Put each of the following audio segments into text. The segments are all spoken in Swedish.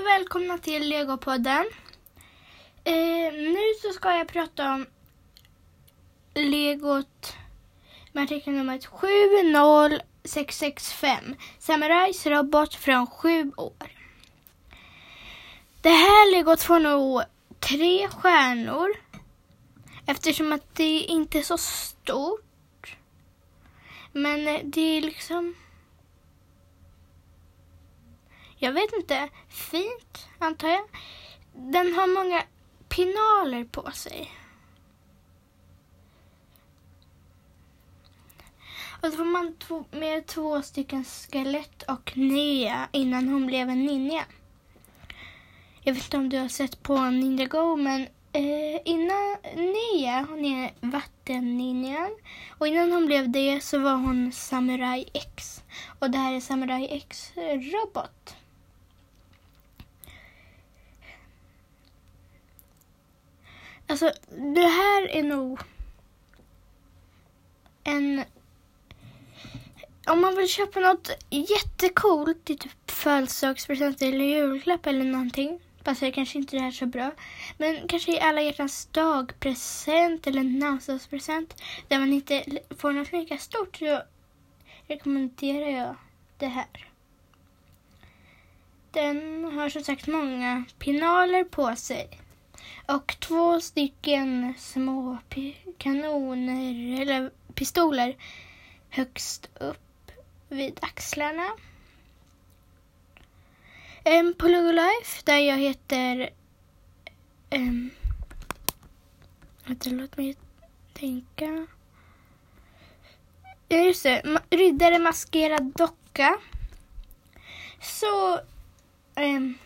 och välkomna till Legopodden. Eh, nu så ska jag prata om Legot med artikel nummer 70665. Samurais robot från sju år. Det här legot får nog tre stjärnor eftersom att det inte är så stort. Men eh, det är liksom jag vet inte, fint antar jag. Den har många pinaler på sig. Och så får man två, med två stycken skelett och Nea innan hon blev en ninja. Jag vet inte om du har sett på Ninja Go men eh, innan Nea, hon är vattenninjan och innan hon blev det så var hon Samurai X. Och det här är Samurai X robot. Alltså, det här är nog en... Om man vill köpa något jättecoolt i typ födelsedagspresent eller julklapp eller någonting passar kanske inte det här så bra. Men kanske i alla hjärtans dagpresent eller namnsdagspresent där man inte får något lika stort så rekommenderar jag det här. Den har som sagt många pinaler på sig och två stycken små kanoner eller pistoler högst upp vid axlarna. Um, på Life där jag heter... Um, vänta, låt mig tänka. Ja, just det. Riddare maskerad docka. Så um,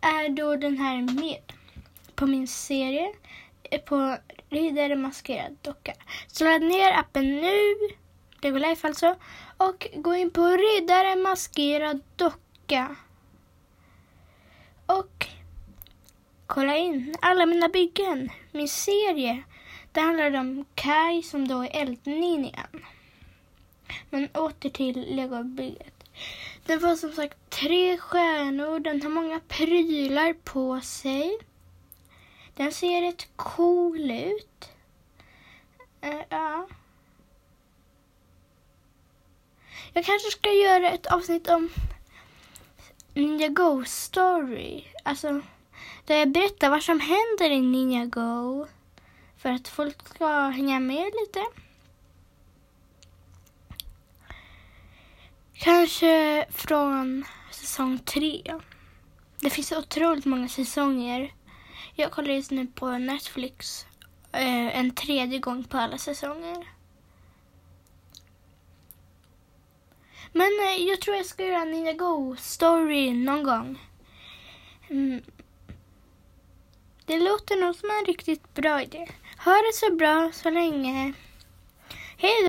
är då den här med på min serie eh, på Riddare maskerad docka. Så ladda ner appen nu, Lego Life alltså, och gå in på Riddare maskerad docka. Och kolla in alla mina byggen, min serie. Det handlar om Kai som då är eldninjan. Men åter till legobygget. Den får som sagt tre stjärnor, den har många prylar på sig. Den ser rätt cool ut. Uh, ja. Jag kanske ska göra ett avsnitt om Ninja Go Story. Alltså, där jag berättar vad som händer i Ninja Go. För att folk ska hänga med lite. Kanske från säsong tre. Det finns otroligt många säsonger. Jag kollar just nu på Netflix eh, en tredje gång på alla säsonger. Men eh, jag tror jag ska göra en Ninja Go-story någon gång. Mm. Det låter nog som en riktigt bra idé. Ha det så bra så länge. Hej då!